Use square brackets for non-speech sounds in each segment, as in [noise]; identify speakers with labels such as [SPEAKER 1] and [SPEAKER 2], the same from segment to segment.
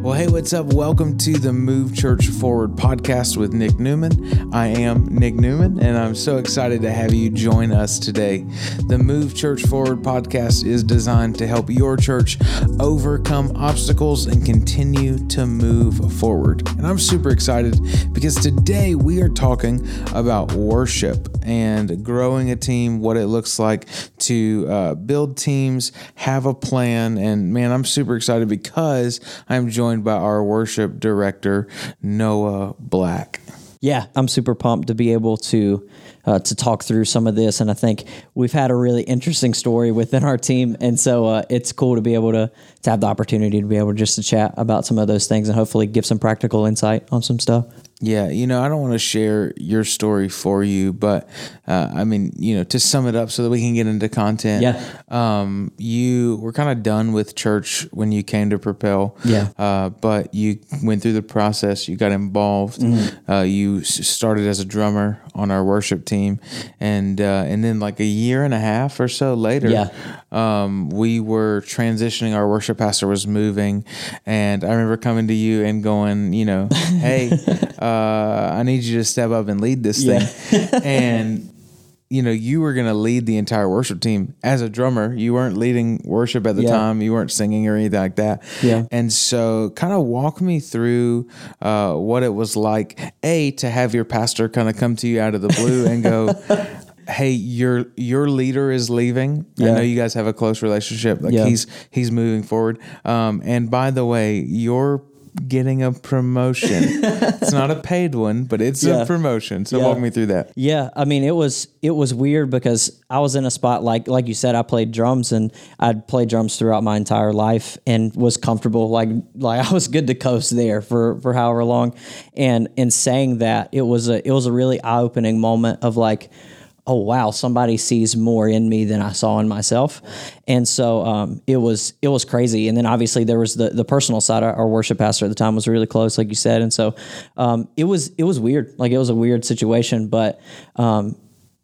[SPEAKER 1] Well, hey, what's up? Welcome to the Move Church Forward podcast with Nick Newman. I am Nick Newman, and I'm so excited to have you join us today. The Move Church Forward podcast is designed to help your church overcome obstacles and continue to move forward. And I'm super excited because today we are talking about worship and growing a team, what it looks like to uh, build teams, have a plan. And man, I'm super excited because I'm joined by our worship director, Noah Black.
[SPEAKER 2] Yeah, I'm super pumped to be able to uh, to talk through some of this, and I think we've had a really interesting story within our team, and so uh, it's cool to be able to to have the opportunity to be able just to chat about some of those things and hopefully give some practical insight on some stuff.
[SPEAKER 1] Yeah, you know, I don't want to share your story for you, but uh, I mean, you know, to sum it up so that we can get into content.
[SPEAKER 2] Yeah.
[SPEAKER 1] Um, you were kind of done with church when you came to Propel.
[SPEAKER 2] Yeah.
[SPEAKER 1] Uh, but you went through the process. You got involved.
[SPEAKER 2] Mm-hmm.
[SPEAKER 1] Uh, you started as a drummer on our worship team, and uh, and then like a year and a half or so later,
[SPEAKER 2] Yeah.
[SPEAKER 1] um, we were transitioning. Our worship pastor was moving, and I remember coming to you and going, you know, hey, [laughs] uh, I need you to step up and lead this
[SPEAKER 2] Yeah.
[SPEAKER 1] thing, and. You know, you were going to lead the entire worship team as a drummer. You weren't leading worship at the
[SPEAKER 2] Yeah.
[SPEAKER 1] time. You weren't singing or anything like that.
[SPEAKER 2] Yeah.
[SPEAKER 1] And so, kind of walk me through uh, what it was like. A to have your pastor kind of come to you out of the blue and go, [laughs] "Hey, your your leader is leaving.
[SPEAKER 2] yeah.
[SPEAKER 1] I know you guys have a close relationship. Like
[SPEAKER 2] Yeah.
[SPEAKER 1] he's he's moving forward. Um, and by the way, you're getting a promotion. [laughs] it's not a paid one, but it's
[SPEAKER 2] Yeah.
[SPEAKER 1] a promotion. So
[SPEAKER 2] Yeah.
[SPEAKER 1] walk me through that.
[SPEAKER 2] Yeah, I mean it was it was weird because I was in a spot like like you said I played drums and I'd played drums throughout my entire life and was comfortable like like I was good to coast there for for however long and in saying that it was a it was a really eye opening moment of like oh wow somebody sees more in me than I saw in myself. And so um, it was it was crazy. And then obviously there was the the personal side. Our worship pastor at the time was really close like you said. And so um, it was it was weird. Like it was a weird situation but um,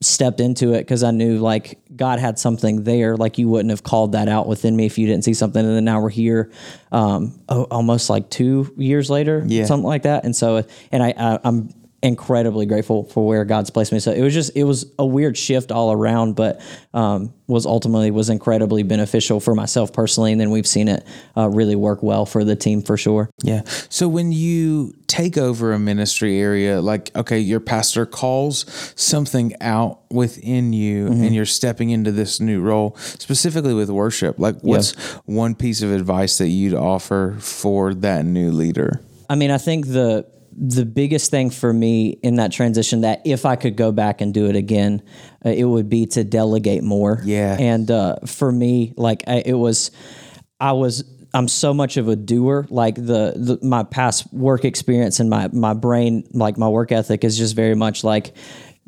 [SPEAKER 2] stepped into it because I knew like God had something there. Like you wouldn't have called that out within me if you didn't see something. And then now we're here um, almost like two years later
[SPEAKER 1] Yeah.
[SPEAKER 2] something like that. And so and I, I I'm incredibly grateful for where God's placed me. So it was just it was a weird shift all around, but um, was ultimately was incredibly beneficial for myself personally. And then we've seen it uh, really work well for the team for sure.
[SPEAKER 1] Yeah. So when you take over a ministry area, like, okay, your pastor calls something out within you
[SPEAKER 2] Mm-hmm.
[SPEAKER 1] and you're stepping into this new role, specifically with worship, like, what's one piece of advice that you'd offer for that new leader?
[SPEAKER 2] I mean, I think the the biggest thing for me in that transition that if I could go back and do it again, uh, it would be to delegate more.
[SPEAKER 1] Yeah.
[SPEAKER 2] And uh, for me, like I, it was, I was. I'm so much of a doer. Like the, the my past work experience and my my brain, like my work ethic, is just very much like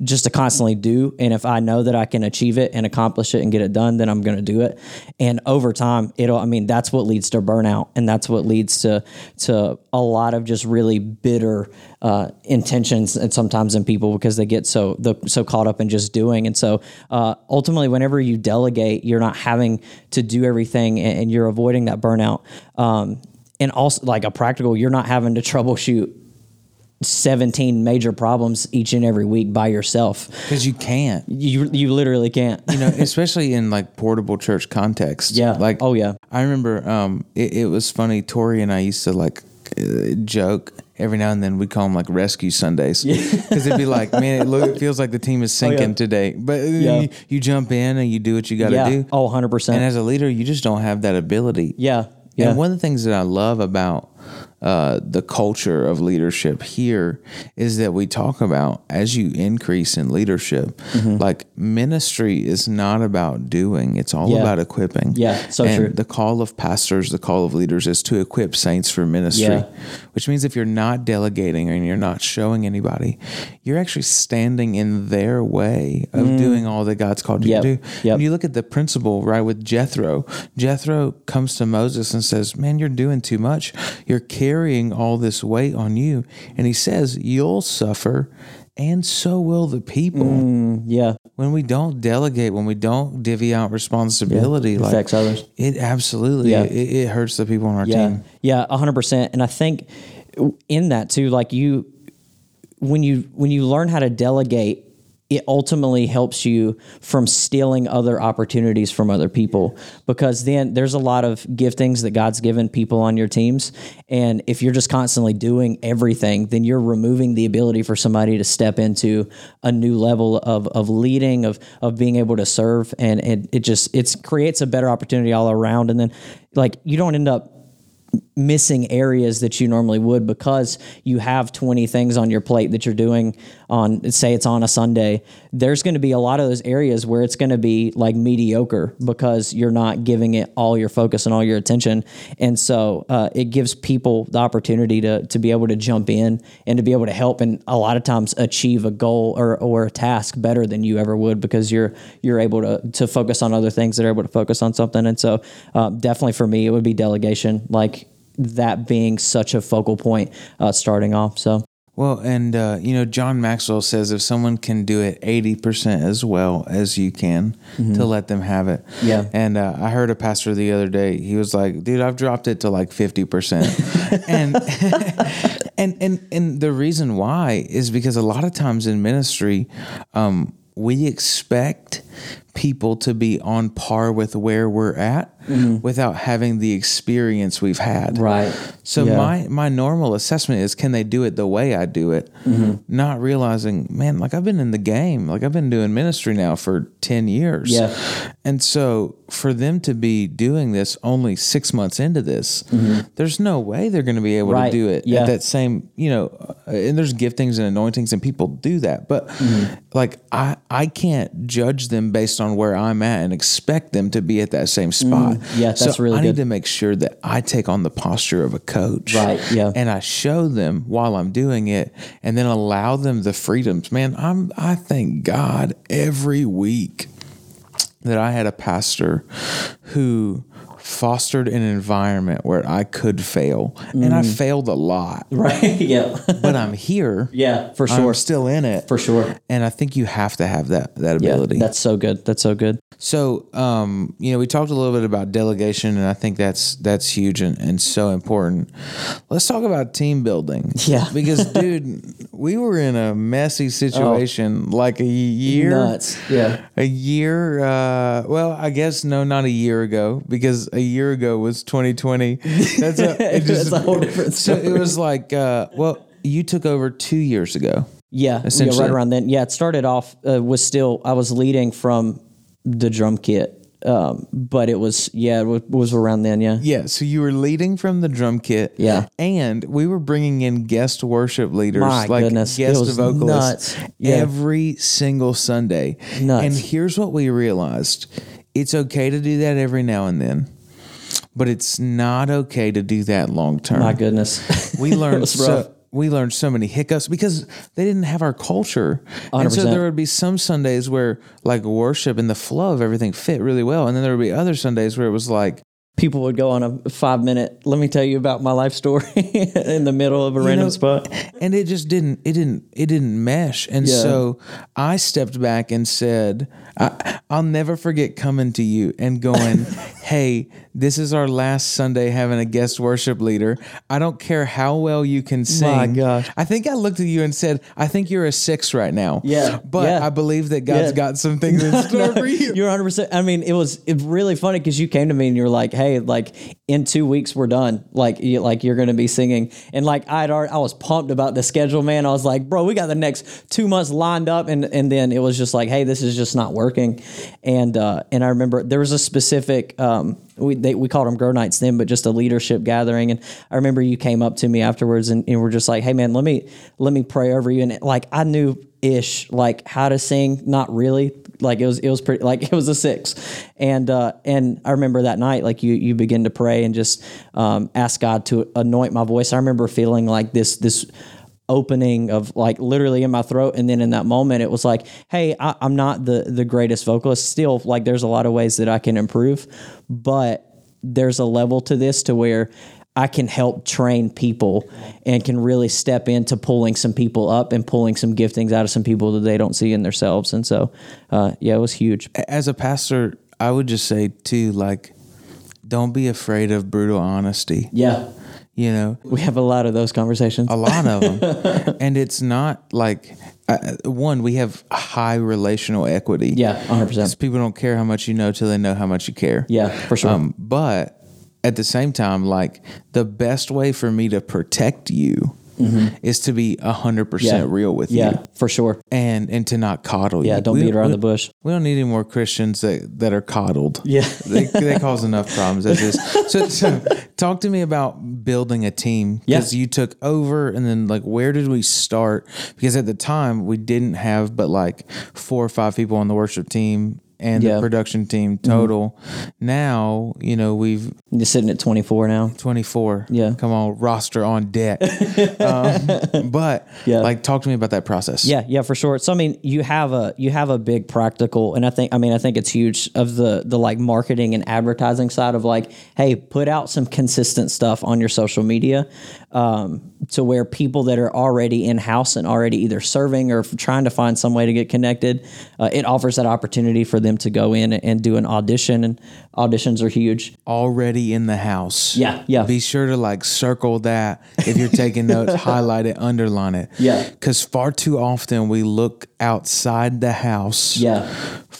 [SPEAKER 2] just to constantly do. And if I know that I can achieve it and accomplish it and get it done, then I'm going to do it. And over time, it'll, I mean, that's what leads to burnout. And that's what leads to, to a lot of just really bitter uh, intentions and sometimes in people because they get so, so caught up in just doing. And so uh, ultimately, whenever you delegate, you're not having to do everything and, and you're avoiding that burnout. Um, and also like a practical, you're not having to troubleshoot 17 major problems each and every week by yourself.
[SPEAKER 1] Because you can't.
[SPEAKER 2] You you literally can't.
[SPEAKER 1] You know, [laughs] especially in like portable church context.
[SPEAKER 2] Yeah.
[SPEAKER 1] Like,
[SPEAKER 2] Oh, yeah.
[SPEAKER 1] I remember um, it, it was funny. Tori and I used to like uh, joke every now and then. We'd call them like rescue Sundays because it'd be like, man, it, look, it feels like the team is sinking
[SPEAKER 2] Oh, yeah.
[SPEAKER 1] today. But then
[SPEAKER 2] Yeah.
[SPEAKER 1] you, you jump in and you do what you got to
[SPEAKER 2] yeah.
[SPEAKER 1] do.
[SPEAKER 2] Oh, 100%.
[SPEAKER 1] And as a leader, you just don't have that ability.
[SPEAKER 2] yeah. Yeah.
[SPEAKER 1] And one of the things that I love about uh, the culture of leadership here is that we talk about as you increase in leadership,
[SPEAKER 2] Mm-hmm.
[SPEAKER 1] like ministry is not about doing; it's all
[SPEAKER 2] Yeah.
[SPEAKER 1] about equipping.
[SPEAKER 2] Yeah, so
[SPEAKER 1] and
[SPEAKER 2] true.
[SPEAKER 1] The call of pastors, the call of leaders, is to equip saints for ministry.
[SPEAKER 2] Yeah.
[SPEAKER 1] Which means if you're not delegating and you're not showing anybody, you're actually standing in their way of doing all that God's called you
[SPEAKER 2] Mm. Yep.
[SPEAKER 1] to do.
[SPEAKER 2] Yep.
[SPEAKER 1] And you look at the principle, right, with Jethro. Jethro comes to Moses and says, Man, you're doing too much. You're carrying all this weight on you. And he says, You'll suffer and so will the people.
[SPEAKER 2] Mm, yeah,
[SPEAKER 1] When we don't delegate, when we don't divvy out responsibility, like
[SPEAKER 2] affects others.
[SPEAKER 1] it absolutely
[SPEAKER 2] Yeah.
[SPEAKER 1] it, it hurts the people on our
[SPEAKER 2] Yeah,
[SPEAKER 1] team.
[SPEAKER 2] yeah, hundred percent. And I think in that too, like you, when you when you learn how to delegate, it ultimately helps you from stealing other opportunities from other people. Because then there's a lot of giftings that God's given people on your teams. And if you're just constantly doing everything then you're removing the ability for somebody to step into a new level of, of leading of of being able to serve. And it, it just it creates a better opportunity all around. And then like you don't end up missing areas that you normally would because you have 20 things on your plate that you're doing on say it's on a Sunday there's going to be a lot of those areas where it's going to be like mediocre because you're not giving it all your focus and all your attention and so uh, it gives people the opportunity to to be able to jump in and to be able to help and a lot of times achieve a goal or, or a task better than you ever would because you're you're able to to focus on other things that are able to focus on something and so uh, definitely for me it would be delegation like that being such a focal point uh, starting off. So
[SPEAKER 1] Well, and uh, you know, John Maxwell says if someone can do it eighty percent as well as you can, to let them have it.
[SPEAKER 2] Mm-hmm. Yeah.
[SPEAKER 1] And uh, I heard a pastor the other day. He was like, "Dude, I've dropped it to like fifty percent," [laughs] and [laughs] and and and the reason why is because a lot of times in ministry, um, we expect people to be on par with where we're at without having the experience we've had.
[SPEAKER 2] Right.
[SPEAKER 1] So
[SPEAKER 2] Yeah.
[SPEAKER 1] my my normal assessment is can they do it the way I do it?
[SPEAKER 2] Mm-hmm.
[SPEAKER 1] Not realizing, man, like I've been in the game, like I've been doing ministry now for 10 years.
[SPEAKER 2] Yeah.
[SPEAKER 1] And so for them to be doing this only 6 months into this, there's no way they're going to be able
[SPEAKER 2] Mm-hmm. Right.
[SPEAKER 1] to do it
[SPEAKER 2] Yeah.
[SPEAKER 1] at that same, you know, uh, and there's giftings and anointings and people do that. But
[SPEAKER 2] Mm-hmm.
[SPEAKER 1] like I I can't judge them based on where I'm at and expect them to be at that same spot.
[SPEAKER 2] Mm. Yeah, that's
[SPEAKER 1] so
[SPEAKER 2] really
[SPEAKER 1] I need
[SPEAKER 2] good.
[SPEAKER 1] to make sure that I take on the posture of a coach.
[SPEAKER 2] Right, yeah.
[SPEAKER 1] And I show them while I'm doing it and then allow them the freedoms. Man, I'm I thank God every week that I had a pastor who fostered an environment where I could fail. And I failed a lot. [laughs]
[SPEAKER 2] right. yeah.
[SPEAKER 1] But I'm here.
[SPEAKER 2] yeah. For
[SPEAKER 1] I'm
[SPEAKER 2] sure.
[SPEAKER 1] still in it.
[SPEAKER 2] for sure.
[SPEAKER 1] And I think you have to have that that
[SPEAKER 2] Yeah.
[SPEAKER 1] ability.
[SPEAKER 2] That's so good. That's so good.
[SPEAKER 1] So, um, you know, we talked a little bit about delegation, and I think that's that's huge and, and so important. Let's talk about team building.
[SPEAKER 2] Yeah. [laughs]
[SPEAKER 1] because dude, we were in a messy situation like a year,
[SPEAKER 2] Nuts. Yeah.
[SPEAKER 1] a year. Uh, well, I guess no, not a year ago, because a year ago was 2020. That's a, it [laughs]
[SPEAKER 2] That's a whole different
[SPEAKER 1] So it was like, uh, well, you took over two years ago.
[SPEAKER 2] Yeah, yeah,
[SPEAKER 1] Essentially.
[SPEAKER 2] right around then. Yeah, it started off uh, was still I was leading from the drum kit, um, but it was yeah it was, was around then. Yeah,
[SPEAKER 1] Yeah, so you were leading from the drum kit.
[SPEAKER 2] Yeah.
[SPEAKER 1] And we were bringing in guest worship leaders,
[SPEAKER 2] My
[SPEAKER 1] like
[SPEAKER 2] goodness, it
[SPEAKER 1] guest
[SPEAKER 2] was
[SPEAKER 1] vocalists,
[SPEAKER 2] nuts. Yeah.
[SPEAKER 1] every single Sunday.
[SPEAKER 2] Nuts.
[SPEAKER 1] And here's what we realized it's okay to do that every now and then, but it's not okay to do that long term.
[SPEAKER 2] my goodness, [laughs]
[SPEAKER 1] We [laughs] learned so we learned so many hiccups because they didn't have our culture. And so there would be some Sundays where like worship and the flow of everything fit really well. And then there would be other Sundays where it was like,
[SPEAKER 2] people would go on a five minute. Let me tell you about my life story [laughs] in the middle of a random
[SPEAKER 1] know,
[SPEAKER 2] spot.
[SPEAKER 1] and it just didn't it didn't it didn't mesh and
[SPEAKER 2] Yeah.
[SPEAKER 1] so i stepped back and said I, i'll never forget coming to you and going hey this is our last sunday having a guest worship leader i don't care how well you can sing
[SPEAKER 2] My gosh.
[SPEAKER 1] i think i looked at you and said i think you're a six right now
[SPEAKER 2] Yeah,
[SPEAKER 1] but
[SPEAKER 2] yeah.
[SPEAKER 1] i believe that god's
[SPEAKER 2] Yeah.
[SPEAKER 1] got some things in [laughs] store for you
[SPEAKER 2] You're 100. percent I mean, it was it really funny because you came to me and you're like, "Hey, like in two weeks we're done. Like, you, like you're going to be singing." And like I'd already, I was pumped about the schedule, man. I was like, "Bro, we got the next two months lined up," and and then it was just like, "Hey, this is just not working." And uh, and I remember there was a specific. Um, we they, we called them grow nights then, but just a leadership gathering. And I remember you came up to me afterwards and, and were just like, "Hey, man, let me let me pray over you." And like I knew ish like how to sing, not really. Like it was it was pretty like [laughs] it was a six, and uh, and I remember that night like you you begin to pray and just um, ask God to anoint my voice. I remember feeling like this this opening of like literally in my throat and then in that moment it was like hey I, i'm not the the greatest vocalist still like there's a lot of ways that i can improve but there's a level to this to where I can help train people and can really step into pulling some people up and pulling some giftings out of some people that they don't see in themselves. And so, uh, yeah, it was huge.
[SPEAKER 1] As a pastor, I would just say too, like, don't be afraid of brutal honesty.
[SPEAKER 2] Yeah.
[SPEAKER 1] You know,
[SPEAKER 2] We have a lot of those conversations.
[SPEAKER 1] a lot of them, [laughs] and it's not like uh, one. We have high relational equity.
[SPEAKER 2] Yeah, 100%.
[SPEAKER 1] 'Cause people don't care how much you know till they know how much you care.
[SPEAKER 2] Yeah, for sure.
[SPEAKER 1] Um, but at the same time, like the best way for me to protect you is to be hundred
[SPEAKER 2] Mm-hmm. yeah.
[SPEAKER 1] percent real with
[SPEAKER 2] yeah,
[SPEAKER 1] you,
[SPEAKER 2] for sure.
[SPEAKER 1] and and to not coddle you.
[SPEAKER 2] Yeah, don't
[SPEAKER 1] We-
[SPEAKER 2] beat around
[SPEAKER 1] we-
[SPEAKER 2] the bush.
[SPEAKER 1] We don't need any more Christians that, that are coddled.
[SPEAKER 2] Yeah. [laughs]
[SPEAKER 1] they, they cause enough problems as is. So, so talk to me about building a team
[SPEAKER 2] Yeah.
[SPEAKER 1] because you took over, and then like where did we start? Because at the time we didn't have but like four or five people on the worship team and.
[SPEAKER 2] Mm-hmm.
[SPEAKER 1] the production team total. Now you know we've
[SPEAKER 2] Just sitting at 24 now.
[SPEAKER 1] 24.
[SPEAKER 2] Yeah.
[SPEAKER 1] come on, roster on deck. [laughs] um, but
[SPEAKER 2] Yeah.
[SPEAKER 1] like talk to me about that process.
[SPEAKER 2] Yeah, yeah, for sure. So I mean, you have a you have a big practical, and I think I mean I think it's huge of the the like marketing and advertising side of like, hey, put out some consistent stuff on your social media, um, to where people that are already in house and already either serving or trying to find some way to get connected, uh, it offers that opportunity for them to go in and do an audition, and auditions are huge.
[SPEAKER 1] already in the house.
[SPEAKER 2] Yeah, yeah.
[SPEAKER 1] Be sure to like circle that if you're taking notes, [laughs] highlight it, underline it.
[SPEAKER 2] Yeah.
[SPEAKER 1] Because far too often we look outside the house.
[SPEAKER 2] Yeah.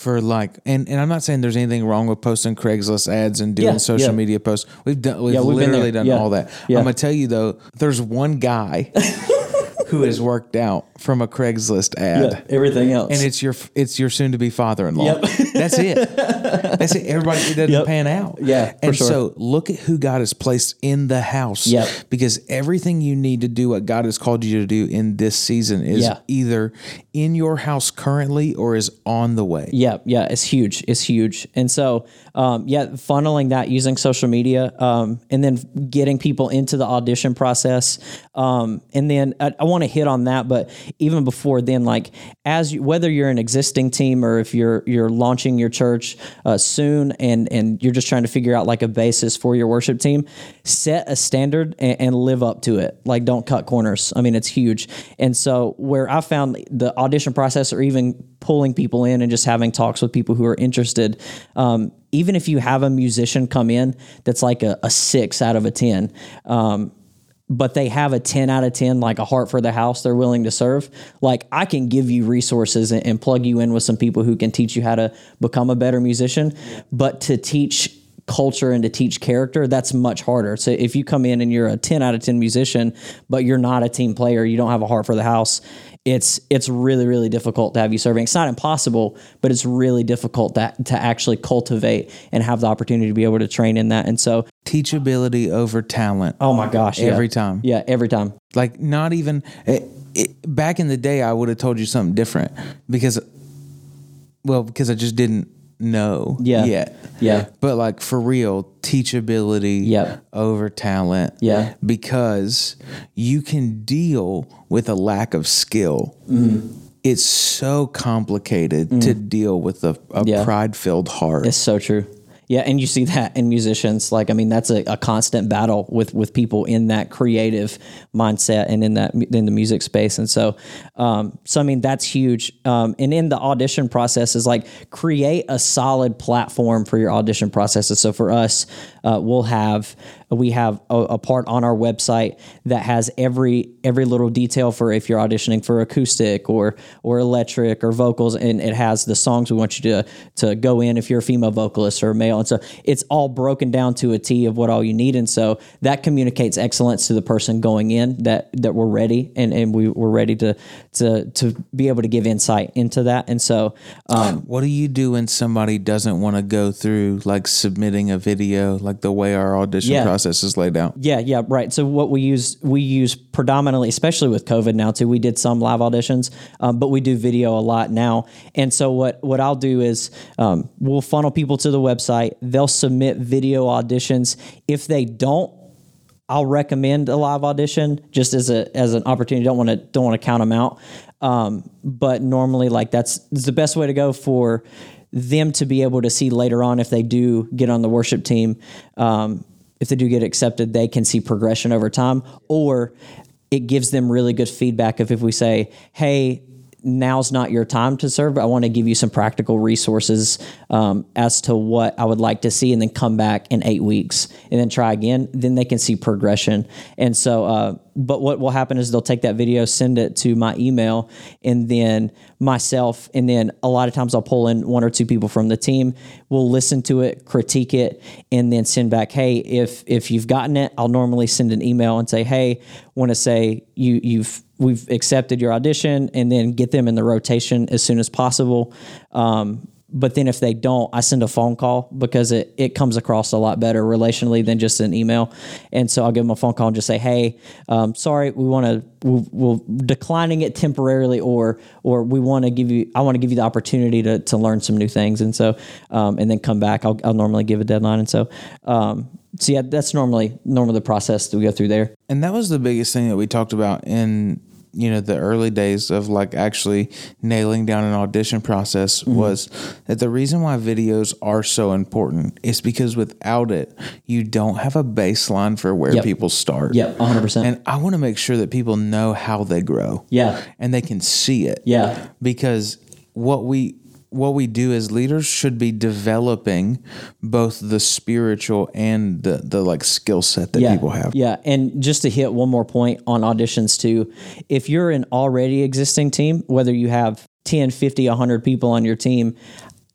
[SPEAKER 1] For like, and, and I'm not saying there's anything wrong with posting Craigslist ads and doing
[SPEAKER 2] Yeah,
[SPEAKER 1] social
[SPEAKER 2] yeah.
[SPEAKER 1] media posts. We've done, we've,
[SPEAKER 2] Yeah, we've
[SPEAKER 1] literally done all that. I'm gonna tell you though, there's one guy [laughs] who has worked out from a Craigslist ad.
[SPEAKER 2] everything else.
[SPEAKER 1] And it's your it's your soon to be father in law.
[SPEAKER 2] Yep.
[SPEAKER 1] That's it. [laughs] [laughs] That's it. Everybody it doesn't
[SPEAKER 2] Yep.
[SPEAKER 1] pan out.
[SPEAKER 2] Yeah,
[SPEAKER 1] And
[SPEAKER 2] sure.
[SPEAKER 1] so look at who God has placed in the house.
[SPEAKER 2] Yep.
[SPEAKER 1] Because everything you need to do what God has called you to do in this season is
[SPEAKER 2] Yeah.
[SPEAKER 1] either in your house currently or is on the way.
[SPEAKER 2] Yeah, yeah, it's huge. It's huge. And so, um, yeah, funneling that using social media, um, and then getting people into the audition process, um, and then I, I want to hit on that. But even before then, like as you, whether you're an existing team or if you're you're launching your church uh, soon, and and you're just trying to figure out like a basis for your worship team, set a standard and, and live up to it. Like don't cut corners. I mean, it's huge. And so where I found the audition process, or even pulling people in and just having talks with people who are interested. Um, even if you have a musician come in that's like a, a six out of a 10, um, but they have a 10 out of 10, like a heart for the house they're willing to serve, like I can give you resources and, and plug you in with some people who can teach you how to become a better musician. But to teach culture and to teach character, that's much harder. So if you come in and you're a 10 out of 10 musician, but you're not a team player, you don't have a heart for the house, it's it's really really difficult to have you serving. It's not impossible, but it's really difficult that to actually cultivate and have the opportunity to be able to train in that. And so,
[SPEAKER 1] Teachability over talent.
[SPEAKER 2] oh my gosh, yeah.
[SPEAKER 1] Every time.
[SPEAKER 2] yeah, every time,
[SPEAKER 1] Like not even it, it, back in the day, I would have told you something different because, well, because I just didn't know
[SPEAKER 2] Yeah.
[SPEAKER 1] yet.
[SPEAKER 2] Yeah.
[SPEAKER 1] But like for real, teachability
[SPEAKER 2] Yep.
[SPEAKER 1] over talent.
[SPEAKER 2] Yeah.
[SPEAKER 1] Because you can deal with a lack of skill.
[SPEAKER 2] Mm-hmm.
[SPEAKER 1] It's so complicated to deal with a, a
[SPEAKER 2] Yeah.
[SPEAKER 1] pride filled heart.
[SPEAKER 2] It's so true. Yeah, and you see that in musicians. Like, I mean, that's a, a constant battle with with people in that creative mindset and in that in the music space. And so, um, so I mean, that's huge. Um, and in the audition process is like create a solid platform for your audition processes. So for us, uh, we'll have we have a, a part on our website that has every every little detail for if you're auditioning for acoustic or or electric or vocals, and it has the songs we want you to to go in if you're a female vocalist or a male, and so it's all broken down to a T of what all you need, and so that communicates excellence to the person going in that that we're ready and and we we're ready to to to be able to give insight into that, and so um,
[SPEAKER 1] What do you do when somebody doesn't want to go through like submitting a video, like the way our audition
[SPEAKER 2] Yeah.
[SPEAKER 1] process is laid out?
[SPEAKER 2] Yeah, yeah, right. So what we use, we use predominantly, especially with COVID now too. We did some live auditions, um, but we do video a lot now. And so what what I'll do is um, we'll funnel people to the website. They'll submit video auditions. If they don't, I'll recommend a live audition just as a as an opportunity. Don't want to don't want to count them out. Um, but normally, like that's, that's the best way to go for them to be able to see later on if they do get on the worship team. Um, if they do get accepted, they can see progression over time, or it gives them really good feedback of if we say, hey, now's not your time to serve. I want to give you some practical resources um, as to what I would like to see, and then come back in eight weeks and then try again. Then they can see progression. And so, uh, but what will happen is they'll take that video, send it to my email, and then myself, and then a lot of times I'll pull in one or two people from the team. We'll listen to it, critique it, and then send back. Hey, if if you've gotten it, I'll normally send an email and say, hey, want to say you you've we've accepted your audition, and then get them in the rotation as soon as possible. Um, but then if they don't, I send a phone call because it, it comes across a lot better relationally than just an email. And so I'll give them a phone call and just say, hey, um, sorry, we want to, we'll, declining it temporarily or, or we want to give you, I want to give you the opportunity to, to learn some new things. And so, um, and then come back, I'll, I'll normally give a deadline. And so, um, so yeah, that's normally, normally the process that we go through there.
[SPEAKER 1] And that was the biggest thing that we talked about in you know the early days of like actually nailing down an audition process
[SPEAKER 2] Mm-hmm.
[SPEAKER 1] was that the reason why videos are so important is because without it you don't have a baseline for where
[SPEAKER 2] Yep.
[SPEAKER 1] people start
[SPEAKER 2] Yep. hundred percent.
[SPEAKER 1] and i want to make sure that people know how they grow
[SPEAKER 2] Yeah.
[SPEAKER 1] and they can see it
[SPEAKER 2] Yeah.
[SPEAKER 1] because what we what we do as leaders should be developing both the spiritual and the the like skill set that
[SPEAKER 2] yeah.
[SPEAKER 1] people have
[SPEAKER 2] Yeah, and just to hit one more point on auditions too, if you're an already existing team, whether you have 10, 50, 100 people on your team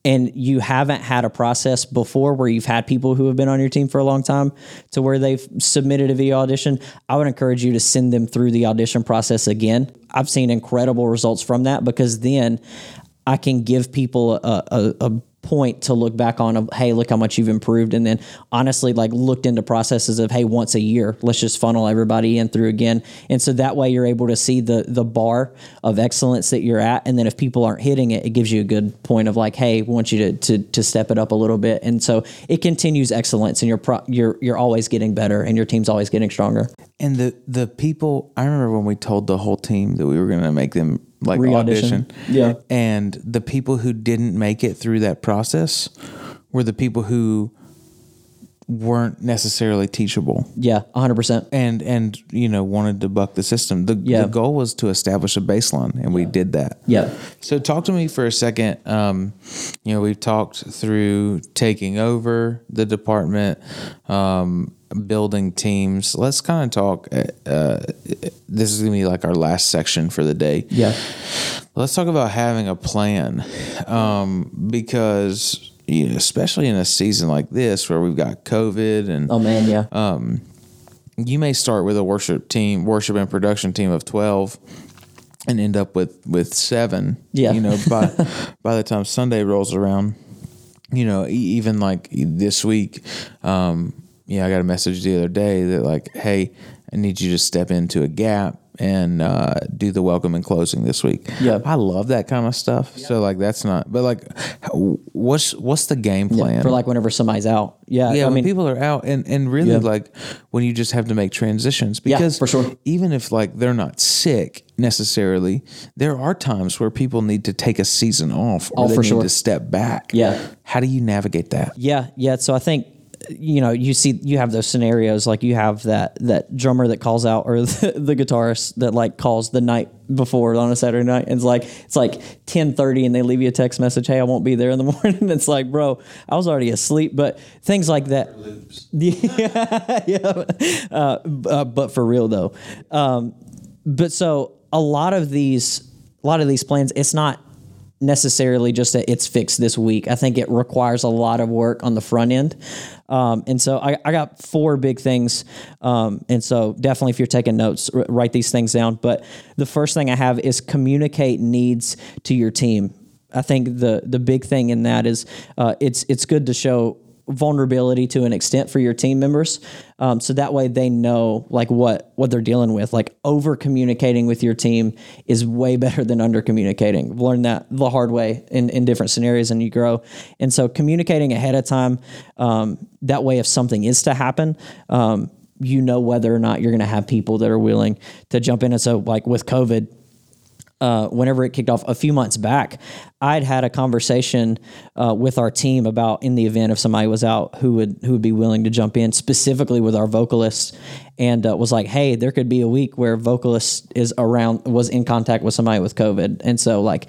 [SPEAKER 2] and you haven't had a process before where you've had people who have been on your team for a long time to where they've submitted a video audition, I would encourage you to send them through the audition process again. I've seen incredible results from that because then I can give people a, a, a point to look back on of hey look how much you've improved. And then honestly like looked into processes of hey once a year let's just funnel everybody in through again. And so that way you're able to see the the bar of excellence that you're at. And then if people aren't hitting it it gives you a good point of like hey we want you to to, to step it up a little bit. And so it continues excellence and you're pro, you're you're always getting better and your team's always getting stronger.
[SPEAKER 1] And the the people, I remember when we told the whole team that we were going to make them like
[SPEAKER 2] Re-audition.
[SPEAKER 1] audition.
[SPEAKER 2] Yeah.
[SPEAKER 1] And the people who didn't make it through that process were the people who weren't necessarily teachable
[SPEAKER 2] yeah 100%
[SPEAKER 1] and and you know wanted to buck the system. The,
[SPEAKER 2] Yeah.
[SPEAKER 1] the goal was to establish a baseline, and we did that.
[SPEAKER 2] yeah
[SPEAKER 1] So talk to me for a second. Um, you know, we've talked through taking over the department, um, building teams. Let's kind of talk. Uh, this is gonna be like our last section for the day.
[SPEAKER 2] yeah
[SPEAKER 1] Let's talk about having a plan, um, because you know, especially in a season like this where we've got COVID and
[SPEAKER 2] oh man yeah Um,
[SPEAKER 1] you may start with a worship team, worship and production team of twelve, and end up with with seven.
[SPEAKER 2] Yeah.
[SPEAKER 1] you know by [laughs] by the time Sunday rolls around, you know even like this week, um, yeah, I got a message the other day that like, hey, I need you to step into a gap and uh, do the welcome and closing this week.
[SPEAKER 2] Yeah.
[SPEAKER 1] I love that kind of stuff. So like that's not, but like, what's what's the game plan
[SPEAKER 2] for like whenever somebody's out yeah
[SPEAKER 1] yeah,
[SPEAKER 2] i
[SPEAKER 1] when
[SPEAKER 2] mean
[SPEAKER 1] people are out, and and really
[SPEAKER 2] Yeah.
[SPEAKER 1] like when you just have to make transitions because
[SPEAKER 2] for sure.
[SPEAKER 1] even if like they're not sick necessarily, there are times where people need to take a season off or
[SPEAKER 2] Oh,
[SPEAKER 1] they
[SPEAKER 2] for
[SPEAKER 1] need
[SPEAKER 2] sure.
[SPEAKER 1] to step back.
[SPEAKER 2] Yeah.
[SPEAKER 1] how do you navigate that?
[SPEAKER 2] Yeah, yeah. So I think you know you see you have those scenarios like you have that that drummer that calls out or [laughs] the, the guitarist that like calls the night before on a Saturday night. And it's like it's like ten thirty and they leave you a text message hey I won't be there in the [laughs] morning. It's like bro I was already asleep but things like that. [laughs] Yeah yeah. Uh, uh, but for real though. Um, but so a lot of these a lot of these plans it's not necessarily just that it's fixed this week. I think it requires a lot of work on the front end. Um, and so I, I got four big things. Um, and so definitely if you're taking notes, r- write these things down. But the first thing I have is communicate needs to your team. I think the the big thing in that is uh, it's it's good to show vulnerability to an extent for your team members. Um, so that way they know like what what they're dealing with. Like over communicating with your team is way better than under communicating. I've learned that the hard way in, in different scenarios and you grow. And so communicating ahead of time um, that way if something is to happen um, you know whether or not you're going to have people that are willing to jump in. And so like with covid uh, whenever it kicked off a few months back, I'd had a conversation uh, with our team about in the event if somebody was out who would who would be willing to jump in, specifically with our vocalists, and uh, was like, hey, there could be a week where vocalist is around was in contact with somebody with COVID, and so like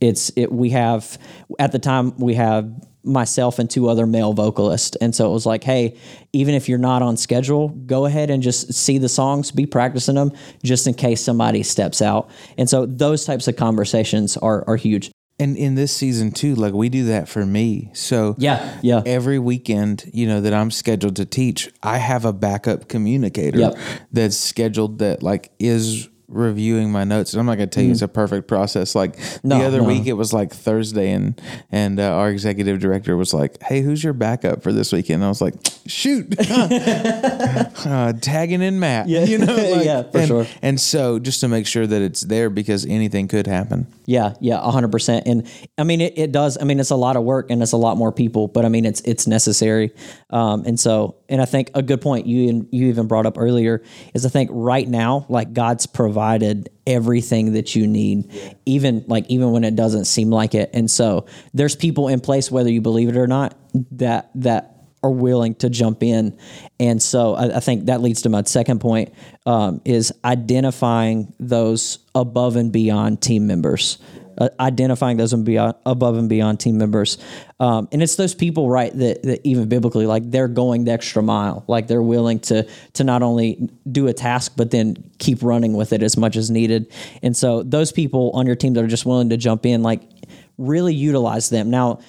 [SPEAKER 2] it's it we have at the time we have myself and two other male vocalists and so it was like hey even if you're not on schedule go ahead and just see the songs be practicing them just in case somebody steps out and so those types of conversations are are huge
[SPEAKER 1] And in this season too, like we do that for me. So
[SPEAKER 2] yeah yeah
[SPEAKER 1] every weekend, you know, that I'm scheduled to teach, I have a backup communicator
[SPEAKER 2] Yep.
[SPEAKER 1] that's scheduled that like is reviewing my notes. And I'm not going to tell you it's a perfect process. Like.
[SPEAKER 2] No,
[SPEAKER 1] the other
[SPEAKER 2] no.
[SPEAKER 1] week, it was like Thursday, and and uh, our executive director was like, "Hey, who's your backup for this weekend?" And I was like, "Shoot, [laughs] [laughs] uh, tagging in Matt."
[SPEAKER 2] Yeah. [laughs]
[SPEAKER 1] you know, like,
[SPEAKER 2] Yeah, for
[SPEAKER 1] and,
[SPEAKER 2] sure.
[SPEAKER 1] And so just to make sure that it's there because anything could happen.
[SPEAKER 2] Yeah, yeah, hundred percent. And I mean, it, it does. I mean, it's a lot of work and it's a lot more people, but I mean, it's it's necessary. Um, and so, and I think a good point you you even brought up earlier is I think right now, like God's provided everything that you need, even like even when it doesn't seem like it. And so, there's people in place, whether you believe it or not, that that are willing to jump in. And so I, I think that leads to my second point um, is identifying those above and beyond team members. Uh, identifying those and beyond, above and beyond team members, um, and it's those people, right? That, that even biblically, like they're going the extra mile, like they're willing to to not only do a task but then keep running with it as much as needed. And so those people on your team that are just willing to jump in, like really utilize them. Now,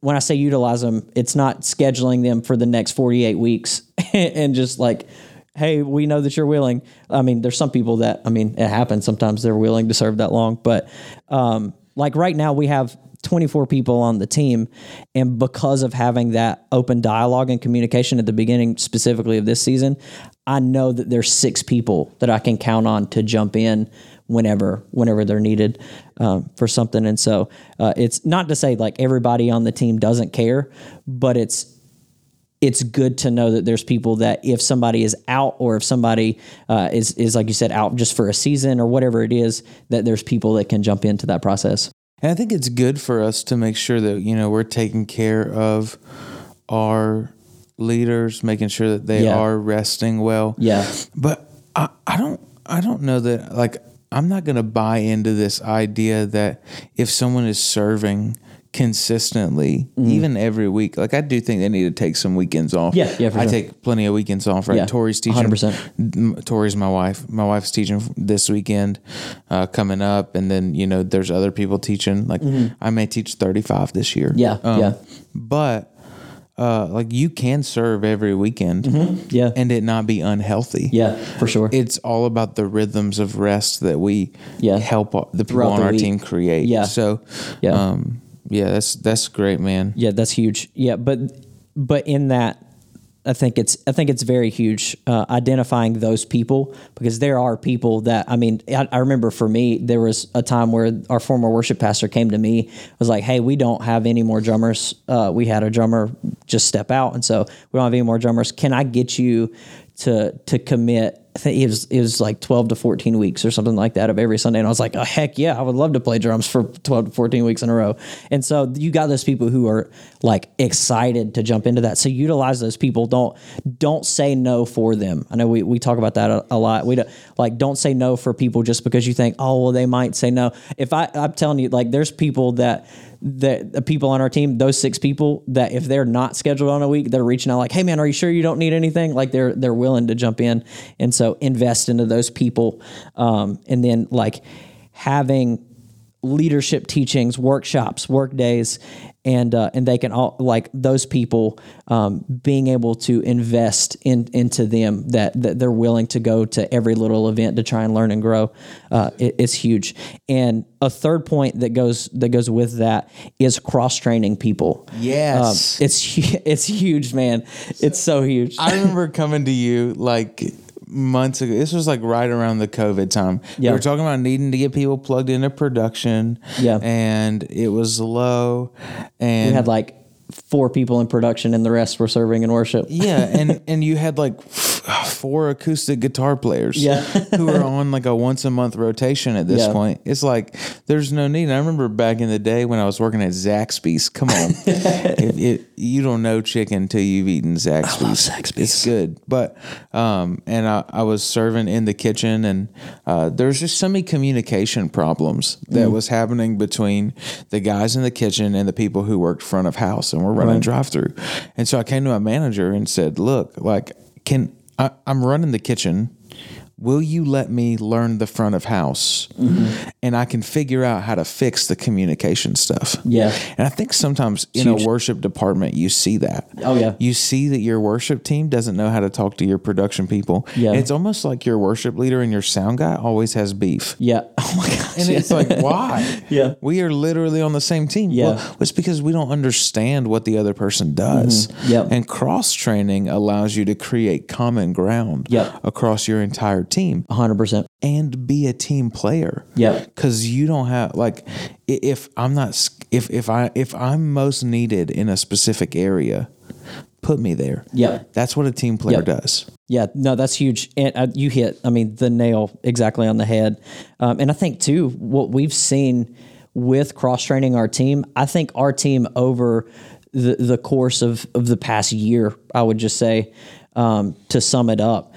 [SPEAKER 2] when I say utilize them, it's not scheduling them for the next 48 weeks [laughs] and just like, hey, we know that you're willing. I mean, there's some people that, I mean, it happens sometimes they're willing to serve that long, but um, like right now we have 24 people on the team. And because of having that open dialogue and communication at the beginning, specifically of this season, I know that there's six people that I can count on to jump in whenever whenever they're needed um, for something. And so uh, it's not to say like everybody on the team doesn't care, but it's it's good to know that there's people that if somebody is out or if somebody uh, is is like you said out just for a season or whatever it is, that there's people that can jump into that process.
[SPEAKER 1] And I think it's good for us to make sure that, you know, we're taking care of our leaders, making sure that they
[SPEAKER 2] Yeah.
[SPEAKER 1] are resting well.
[SPEAKER 2] Yeah.
[SPEAKER 1] But I, I don't I don't know that like I'm not gonna buy into this idea that if someone is serving consistently, even every week, like I do think they need to take some weekends off.
[SPEAKER 2] Mm-hmm. Yeah, yeah,
[SPEAKER 1] I
[SPEAKER 2] sure.
[SPEAKER 1] take plenty of weekends off, right?
[SPEAKER 2] Yeah,
[SPEAKER 1] Tori's teaching
[SPEAKER 2] 100%.
[SPEAKER 1] Tori's my wife. My wife's teaching this weekend uh, coming up, and then you know there's other people teaching. Like I may teach 35 this year.
[SPEAKER 2] Mm-hmm. Yeah,
[SPEAKER 1] Um,
[SPEAKER 2] yeah.
[SPEAKER 1] But uh, like you can serve every weekend,
[SPEAKER 2] Yeah.
[SPEAKER 1] and it not be unhealthy.
[SPEAKER 2] yeah, for sure.
[SPEAKER 1] It's all about the rhythms of rest that we
[SPEAKER 2] Yeah.
[SPEAKER 1] help the people
[SPEAKER 2] Throughout
[SPEAKER 1] on
[SPEAKER 2] the
[SPEAKER 1] our
[SPEAKER 2] week.
[SPEAKER 1] team create.
[SPEAKER 2] Yeah.
[SPEAKER 1] So
[SPEAKER 2] Yeah.
[SPEAKER 1] um, yeah, that's that's great, man.
[SPEAKER 2] Yeah, that's huge. Yeah, but but in that, I think it's I think it's very huge uh, identifying those people because there are people that I mean I, I remember for me there was a time where our former worship pastor came to me was like, hey, we don't have any more drummers. Uh, we had a drummer just step out, and so we don't have any more drummers. Can I get you to to commit? I think it was it was like twelve to fourteen weeks or something like that of every Sunday, and I was like, oh, heck yeah, I would love to play drums for twelve to fourteen weeks in a row. And so you got those people who are like excited to jump into that. So utilize those people. Don't don't say no for them. I know we, we talk about that a, a lot. We don't, like don't say no for people just because you think oh well they might say no. If I I'm telling you like there's people that that the people on our team, those six people, that if they're not scheduled on a week, they're reaching out like, "Hey, man, are you sure you don't need anything?" Like they're they're willing to jump in, and so invest into those people, um, and then like having leadership teachings, workshops, work days, and uh, and they can all like those people um, being able to invest in into them that that they're willing to go to every little event to try and learn and grow. Uh, it, huge. And a third point that goes that goes with that is cross training people.
[SPEAKER 1] Yes.
[SPEAKER 2] um, it's [laughs] it's huge, man. It's so huge.
[SPEAKER 1] I remember coming to you like months ago. This was like right around the COVID time.
[SPEAKER 2] Yeah.
[SPEAKER 1] We were talking about needing to get people plugged into production.
[SPEAKER 2] Yeah.
[SPEAKER 1] And it was low. And
[SPEAKER 2] we had like four people in production, and the rest were serving in worship.
[SPEAKER 1] yeah, and [laughs] and you had like four acoustic guitar players
[SPEAKER 2] Yeah.
[SPEAKER 1] who are [laughs] on like a once a month rotation at this
[SPEAKER 2] Yeah.
[SPEAKER 1] point. It's like there's no need. I remember back in the day when I was working at Zaxby's. Come on, [laughs] it, it, you don't know chicken until you've eaten Zaxby's.
[SPEAKER 2] I love Zaxby's.
[SPEAKER 1] It's good, but um, and I, I was serving in the kitchen, and uh, there's just so many communication problems that was happening between the guys in the kitchen and the people who worked front of house, and we're running drive through. And so I came to my manager and said, "Look, like, can I, I'm running the kitchen." Will you let me learn the front of house and I can figure out how to fix the communication stuff?
[SPEAKER 2] Yeah.
[SPEAKER 1] And I think sometimes in
[SPEAKER 2] huge.
[SPEAKER 1] a worship department, you see that.
[SPEAKER 2] Oh, yeah.
[SPEAKER 1] You see that your worship team doesn't know how to talk to your production people.
[SPEAKER 2] Yeah.
[SPEAKER 1] And it's almost like your worship leader and your sound guy always has beef.
[SPEAKER 2] Yeah. [laughs] Oh my gosh.
[SPEAKER 1] And it's like, why? [laughs]
[SPEAKER 2] Yeah.
[SPEAKER 1] We are literally on the same team.
[SPEAKER 2] Yeah.
[SPEAKER 1] Well, it's because we don't understand what the other person does.
[SPEAKER 2] Mm-hmm. Yep.
[SPEAKER 1] And cross training allows you to create common ground
[SPEAKER 2] Yep.
[SPEAKER 1] across your entire team
[SPEAKER 2] 100%.
[SPEAKER 1] and be a team player.
[SPEAKER 2] Yeah.
[SPEAKER 1] Because you don't have like if I'm not if if I if I'm most needed in a specific area, put me there.
[SPEAKER 2] Yeah.
[SPEAKER 1] That's what a team player
[SPEAKER 2] Yep.
[SPEAKER 1] does.
[SPEAKER 2] Yeah, no, that's huge. And uh, you hit, I mean, the nail exactly on the head. Um, and I think, too, what we've seen with cross training our team, I think our team over the, the course of, of the past year, I would just say, um, to sum it up,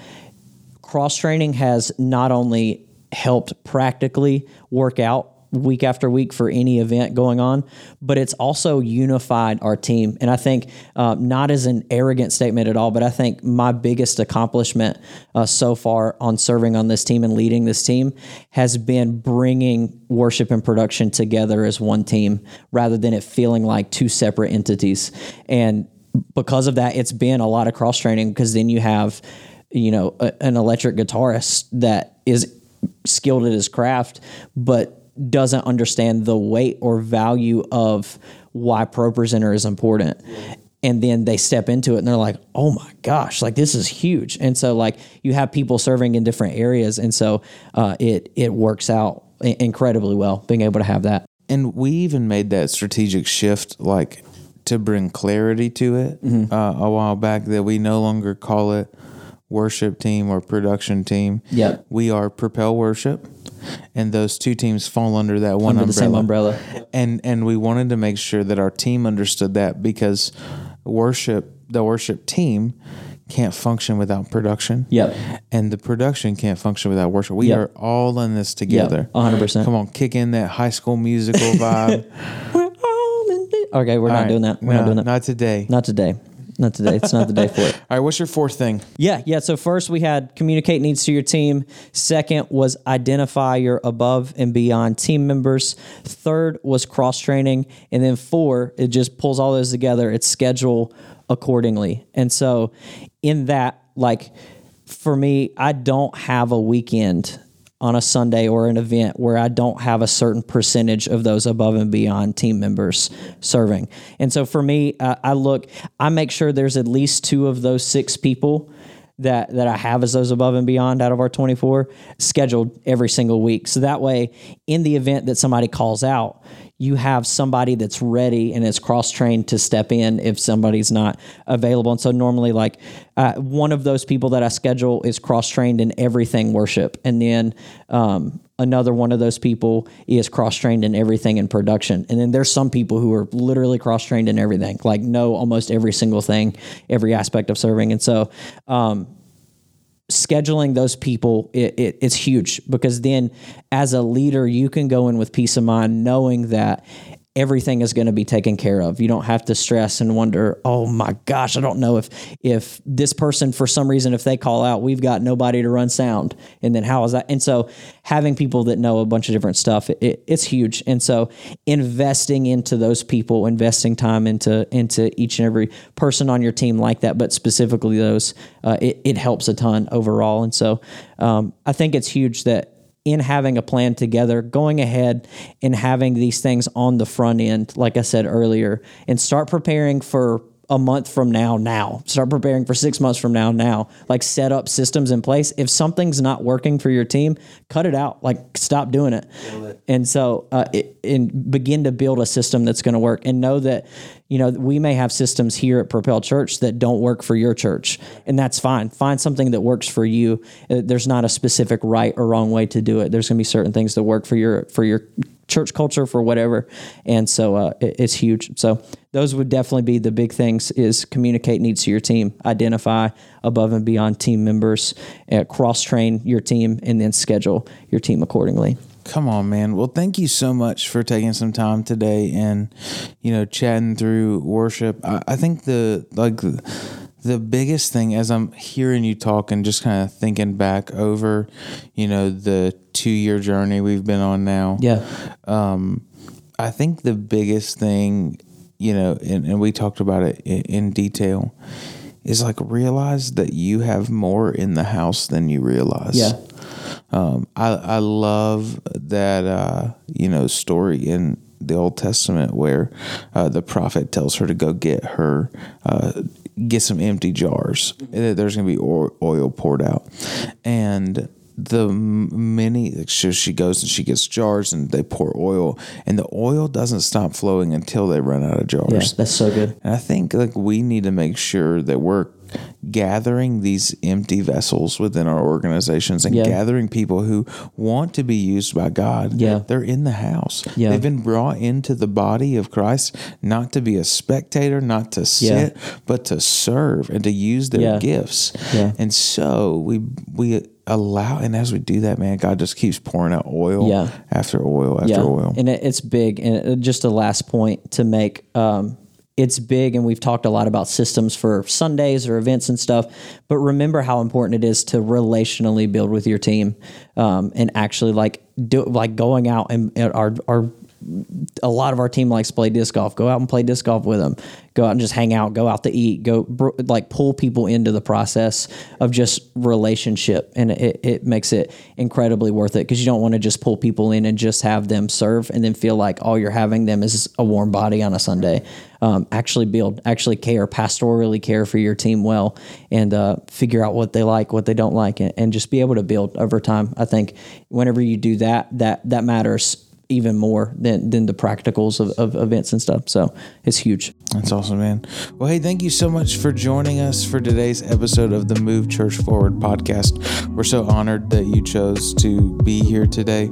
[SPEAKER 2] cross training has not only helped practically work out week after week for any event going on, but it's also unified our team. And I think, uh, not as an arrogant statement at all, but I think my biggest accomplishment uh, so far on serving on this team and leading this team has been bringing worship and production together as one team rather than it feeling like two separate entities. And because of that, it's been a lot of cross training because then you have, you know, a, an electric guitarist that is skilled at his craft, but doesn't understand the weight or value of why ProPresenter is important. And then they step into it and they're like, oh my gosh, like this is huge. And so, like, you have people serving in different areas. And so uh, it, it works out i- incredibly well being able to have that.
[SPEAKER 1] And we even made that strategic shift, like to bring clarity to it
[SPEAKER 2] Mm-hmm.
[SPEAKER 1] uh, a while back. That we no longer call it worship team or production team.
[SPEAKER 2] Yep.
[SPEAKER 1] we are Propel Worship, and those two teams fall under that one
[SPEAKER 2] Under
[SPEAKER 1] umbrella.
[SPEAKER 2] the same umbrella.
[SPEAKER 1] And and we wanted to make sure that our team understood that because worship, the worship team, can't function without production.
[SPEAKER 2] Yep.
[SPEAKER 1] And the production can't function without worship. We
[SPEAKER 2] Yep.
[SPEAKER 1] are all in this together.
[SPEAKER 2] 100%.
[SPEAKER 1] Come on, kick in that high school musical [laughs] vibe. we're all in it.
[SPEAKER 2] Okay, we're
[SPEAKER 1] All
[SPEAKER 2] not
[SPEAKER 1] right.
[SPEAKER 2] doing that. We're
[SPEAKER 1] No,
[SPEAKER 2] not doing that.
[SPEAKER 1] Not today.
[SPEAKER 2] Not today. Not today. It's not the day for it. [laughs]
[SPEAKER 1] All right, what's your fourth thing?
[SPEAKER 2] Yeah, yeah. So first we had communicate needs to your team. Second was identify your above and beyond team members. Third was cross training, and then four it just pulls all those together. It's schedule accordingly. And so in that, like for me, I don't have a weekend on a Sunday or an event where I don't have a certain percentage of those above and beyond team members serving. And so for me, uh, I look, I make sure there's at least two of those six people that that I have as those above and beyond out of our 24 scheduled every single week. So that way, in the event that somebody calls out, you have somebody that's ready and is cross trained to step in if somebody's not available. And so normally, like uh, one of those people that I schedule is cross trained in everything worship, and then um, another one of those people is cross trained in everything in production. And then there's some people who are literally cross trained in everything, like know almost every single thing, every aspect of serving. And so, um, scheduling those people it, it, it's huge because then as a leader you can go in with peace of mind knowing that everything is going to be taken care of. You don't have to stress and wonder oh my gosh i don't know if if this person for some reason if they call out we've got nobody to run sound. And then how is that? And so having people that know a bunch of different stuff it, it, it's huge. And so investing into those people investing time into into each and every person on your team like that but specifically those uh, it, it helps a ton overall. And so um, i think it's huge that in having a plan together, going ahead and having these things on the front end, like I said earlier, and start preparing for a month from now now. Start preparing for six months from now now. Like set up systems in place. If something's not working for your team cut it out. Like stop doing it, and so uh, it, and begin to build a system that's going to work. And know that you know we may have systems here at propel church that don't work for your church. And that's fine. Find something that works for you. Uh, there's not a specific right or wrong way to do it. There's going to be certain things that work for your for your church culture for whatever and so uh, it- it's huge so those would definitely be the big things is communicate needs to your team identify above and beyond team members uh, cross train your team and then schedule your team accordingly
[SPEAKER 1] Come on, man. Well, thank you so much for taking some time today and, you know, chatting through worship. I, I think the, like, the biggest thing as I'm hearing you talk and just kind of thinking back over, you know, the two year journey we've been on now.
[SPEAKER 2] yeah
[SPEAKER 1] Um, I think the biggest thing, you know, and, and we talked about it in, in detail, is like realize that you have more in the house than you realize.
[SPEAKER 2] yeah
[SPEAKER 1] Um, I I love that uh, you know story in the Old Testament where uh, the prophet tells her to go get her uh, get some empty jars. Mm-hmm. That There's going to be oil, poured out, and the many so she goes and she gets jars and they pour oil, and the oil doesn't stop flowing until they run out of jars.
[SPEAKER 2] yeah that's so good
[SPEAKER 1] And I think like we need to make sure that we're gathering these empty vessels within our organizations and
[SPEAKER 2] Yeah.
[SPEAKER 1] gathering people who want to be used by God.
[SPEAKER 2] Yeah.
[SPEAKER 1] They're in the house.
[SPEAKER 2] Yeah.
[SPEAKER 1] They've been brought into the body of Christ not to be a spectator, not to sit, but to serve and to use their
[SPEAKER 2] Yeah.
[SPEAKER 1] gifts.
[SPEAKER 2] Yeah.
[SPEAKER 1] And so we we allow and as we do that, man, God just keeps pouring out oil
[SPEAKER 2] Yeah.
[SPEAKER 1] after oil after oil.
[SPEAKER 2] And it, it's big. And just a last point to make. Um, it's big, and we've talked a lot about systems for Sundays or events and stuff. But remember how important it is to relationally build with your team, um, and actually like do like going out and, our our a lot of our team likes to play disc golf. Go out and play disc golf with them. Go out and just hang out. Go out to eat. Go like pull people into the process of just relationship, and it, it makes it incredibly worth it because you don't want to just pull people in and just have them serve and then feel like all you're having them is a warm body on a Sunday. Um, actually build, actually care, pastorally care for your team well, and uh, figure out what they like, what they don't like, and, and just be able to build over time. I think whenever you do that, that that matters even more than than the practicals of, of events and stuff. So it's huge.
[SPEAKER 1] That's awesome, man. Well, hey, thank you so much for joining us for today's episode of the Move Church Forward podcast. We're so honored that you chose to be here today.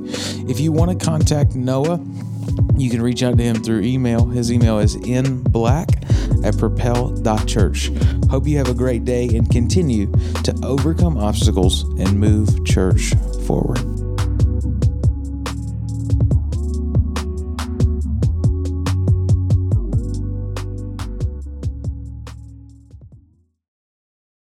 [SPEAKER 1] If you want to contact Noah, you can reach out to him through email. His email is in black at propel.church. Hope you have a great day and continue to overcome obstacles and move church forward.